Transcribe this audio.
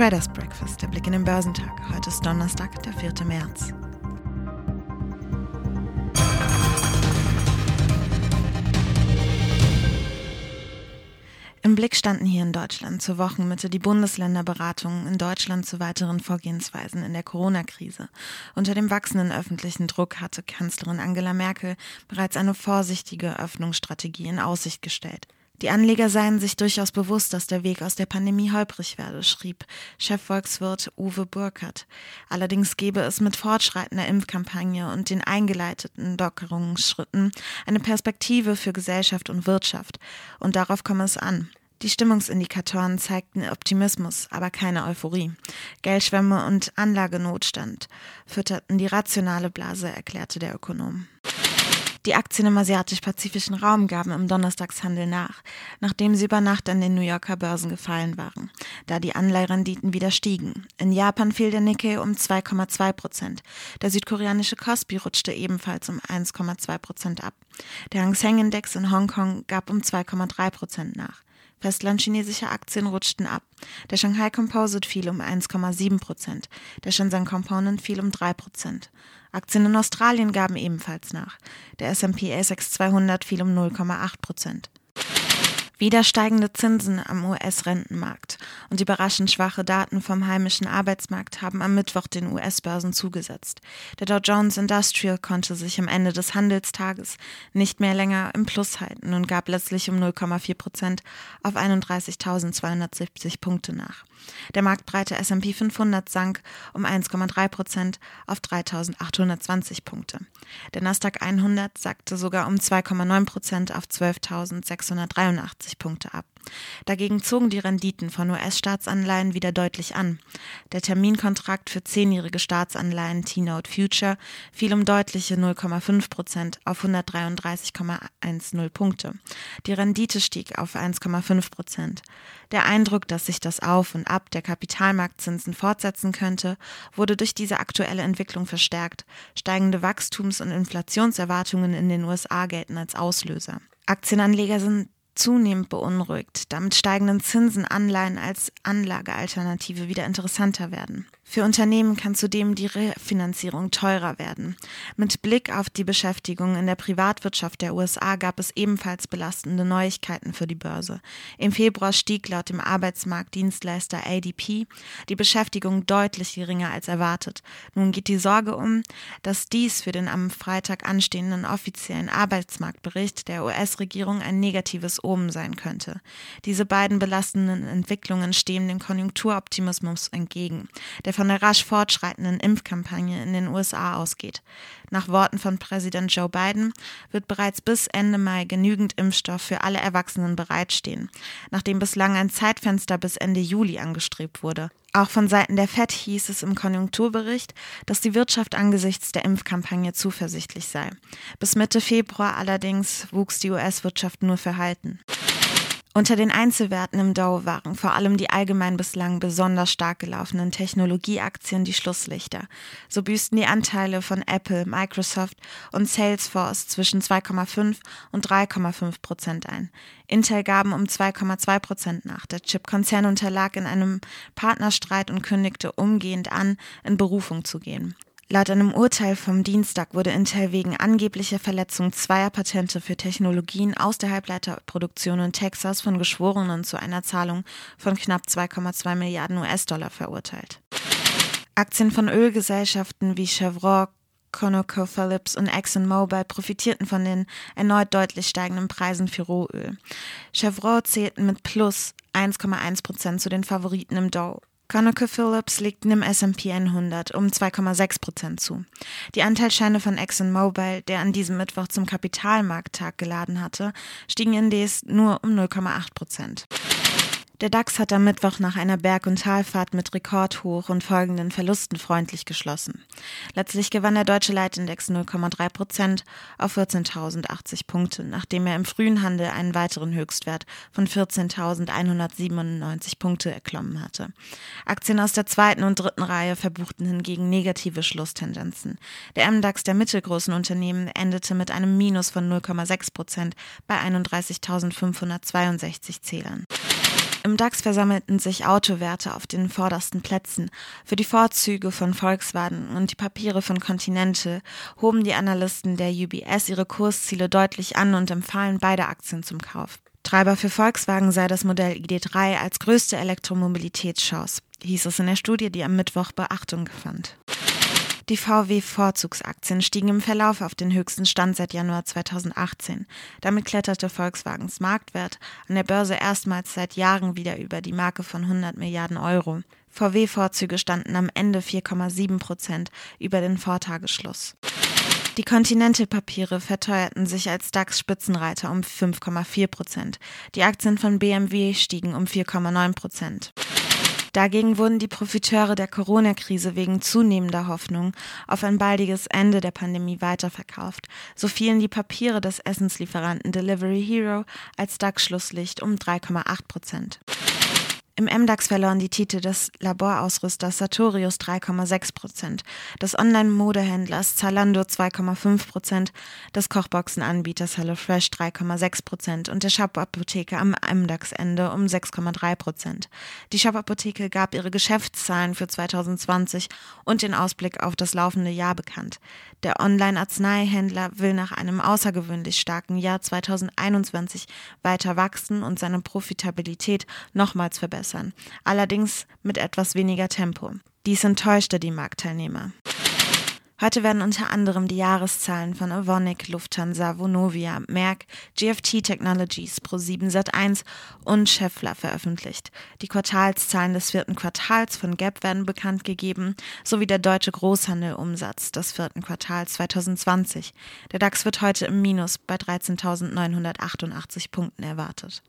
Traders Breakfast, der Blick in den Börsentag. Heute ist Donnerstag, der 4. März. Im Blick standen hier in Deutschland zur Wochenmitte die Bundesländerberatungen in Deutschland zu weiteren Vorgehensweisen in der Corona-Krise. Unter dem wachsenden öffentlichen Druck hatte Kanzlerin Angela Merkel bereits eine vorsichtige Öffnungsstrategie in Aussicht gestellt. Die Anleger seien sich durchaus bewusst, dass der Weg aus der Pandemie holprig werde, schrieb Chefvolkswirt Uwe Burkhardt. Allerdings gebe es mit fortschreitender Impfkampagne und den eingeleiteten Lockerungsschritten eine Perspektive für Gesellschaft und Wirtschaft. Und darauf komme es an. Die Stimmungsindikatoren zeigten Optimismus, aber keine Euphorie. Geldschwämme und Anlagenotstand fütterten die rationale Blase, erklärte der Ökonom. Die Aktien im asiatisch-pazifischen Raum gaben im Donnerstagshandel nach, nachdem sie über Nacht an den New Yorker Börsen gefallen waren, da die Anleiherenditen wieder stiegen. In Japan fiel der Nikkei um 2,2 Prozent. Der südkoreanische Kospi rutschte ebenfalls um 1,2 Prozent ab. Der Hang Seng Index in Hongkong gab um 2,3 Prozent nach. Festlandchinesische Aktien rutschten ab. Der Shanghai Composite fiel um 1,7 Prozent. Der Shenzhen Component fiel um 3 Prozent. Aktien in Australien gaben ebenfalls nach. Der S&P ASX 200 fiel um 0,8 Prozent. Wieder steigende Zinsen am US-Rentenmarkt und überraschend schwache Daten vom heimischen Arbeitsmarkt haben am Mittwoch den US-Börsen zugesetzt. Der Dow Jones Industrial konnte sich am Ende des Handelstages nicht mehr länger im Plus halten und gab letztlich um 0,4 Prozent auf 31.270 Punkte nach. Der marktbreite S&P 500 sank um 1,3 Prozent auf 3.820 Punkte. Der Nasdaq 100 sackte sogar um 2,9 Prozent auf 12.683 Punkte ab. Dagegen zogen die Renditen von US-Staatsanleihen wieder deutlich an. Der Terminkontrakt für zehnjährige Staatsanleihen T-Note Future fiel um deutliche 0,5 Prozent auf 133,10 Punkte. Die Rendite stieg auf 1,5 Prozent. Der Eindruck, dass sich das Auf und Ab der Kapitalmarktzinsen fortsetzen könnte, wurde durch diese aktuelle Entwicklung verstärkt. Steigende Wachstums- und Inflationserwartungen in den USA gelten als Auslöser. Aktienanleger sind zunehmend beunruhigt, damit steigenden Zinsen Anleihen als Anlagealternative wieder interessanter werden. Für Unternehmen kann zudem die Refinanzierung teurer werden. Mit Blick auf die Beschäftigung in der Privatwirtschaft der USA gab es ebenfalls belastende Neuigkeiten für die Börse. Im Februar stieg laut dem Arbeitsmarktdienstleister ADP die Beschäftigung deutlich geringer als erwartet. Nun geht die Sorge um, dass dies für den am Freitag anstehenden offiziellen Arbeitsmarktbericht der US-Regierung ein negatives Omen sein könnte. Diese beiden belastenden Entwicklungen stehen dem Konjunkturoptimismus entgegen. Der von der rasch fortschreitenden Impfkampagne in den USA ausgeht. Nach Worten von Präsident Joe Biden wird bereits bis Ende Mai genügend Impfstoff für alle Erwachsenen bereitstehen, nachdem bislang ein Zeitfenster bis Ende Juli angestrebt wurde. Auch von Seiten der FED hieß es im Konjunkturbericht, dass die Wirtschaft angesichts der Impfkampagne zuversichtlich sei. Bis Mitte Februar allerdings wuchs die US-Wirtschaft nur verhalten. Unter den Einzelwerten im Dow waren vor allem die allgemein bislang besonders stark gelaufenen Technologieaktien die Schlusslichter. So büßten die Anteile von Apple, Microsoft und Salesforce zwischen 2,5 und 3,5 Prozent ein. Intel gaben um 2,2 Prozent nach. Der Chipkonzern unterlag in einem Partnerstreit und kündigte umgehend an, in Berufung zu gehen. Laut einem Urteil vom Dienstag wurde Intel wegen angeblicher Verletzung zweier Patente für Technologien aus der Halbleiterproduktion in Texas von Geschworenen zu einer Zahlung von knapp 2,2 Milliarden US-Dollar verurteilt. Aktien von Ölgesellschaften wie Chevron, ConocoPhillips und ExxonMobil profitierten von den erneut deutlich steigenden Preisen für Rohöl. Chevron zählten mit plus 1,1 Prozent zu den Favoriten im Dow. ConocoPhillips legten im S&P 100 um 2,6 Prozent zu. Die Anteilsscheine von ExxonMobil, der an diesem Mittwoch zum Kapitalmarkttag geladen hatte, stiegen indes nur um 0,8 Prozent. Der DAX hat am Mittwoch nach einer Berg- und Talfahrt mit Rekordhoch und folgenden Verlusten freundlich geschlossen. Letztlich gewann der deutsche Leitindex 0,3 Prozent auf 14.080 Punkte, nachdem er im frühen Handel einen weiteren Höchstwert von 14.197 Punkte erklommen hatte. Aktien aus der zweiten und dritten Reihe verbuchten hingegen negative Schlusstendenzen. Der MDAX der mittelgroßen Unternehmen endete mit einem Minus von 0,6 Prozent bei 31.562 Zählern. Im DAX versammelten sich Autowerte auf den vordersten Plätzen. Für die Vorzüge von Volkswagen und die Papiere von Continente hoben die Analysten der UBS ihre Kursziele deutlich an und empfahlen beide Aktien zum Kauf. Treiber für Volkswagen sei das Modell ID3 als größte Elektromobilitätschance, hieß es in der Studie, die am Mittwoch Beachtung fand. Die VW-Vorzugsaktien stiegen im Verlauf auf den höchsten Stand seit Januar 2018. Damit kletterte Volkswagens Marktwert an der Börse erstmals seit Jahren wieder über die Marke von 100 Milliarden Euro. VW-Vorzüge standen am Ende 4,7 Prozent über den Vortagesschluss. Die Continental-Papiere verteuerten sich als DAX-Spitzenreiter um 5,4 Prozent. Die Aktien von BMW stiegen um 4,9 Prozent. Dagegen wurden die Profiteure der Corona-Krise wegen zunehmender Hoffnung auf ein baldiges Ende der Pandemie weiterverkauft. So fielen die Papiere des Essenslieferanten Delivery Hero als DAX-Schlusslicht um 3,8 Prozent. Im MDAX verloren die Titel des Laborausrüsters Sartorius 3,6 Prozent, des Online-Modehändlers Zalando 2,5 Prozent, des Kochboxenanbieters HelloFresh 3,6 Prozent und der Shop-Apotheke am MDAX-Ende um 6,3 Prozent. Die Shop-Apotheke gab ihre Geschäftszahlen für 2020 und den Ausblick auf das laufende Jahr bekannt. Der Online-Arzneihändler will nach einem außergewöhnlich starken Jahr 2021 weiter wachsen und seine Profitabilität nochmals verbessern verbessern, allerdings mit etwas weniger Tempo. Dies enttäuschte die Marktteilnehmer. Heute werden unter anderem die Jahreszahlen von Avonic, Lufthansa, Vonovia, Merck, GFT Technologies, Pro7 Sat1 und Scheffler veröffentlicht. Die Quartalszahlen des vierten Quartals von Gap werden bekannt gegeben, sowie der deutsche Großhandelumsatz des vierten Quartals 2020. Der DAX wird heute im Minus bei 13.988 Punkten erwartet.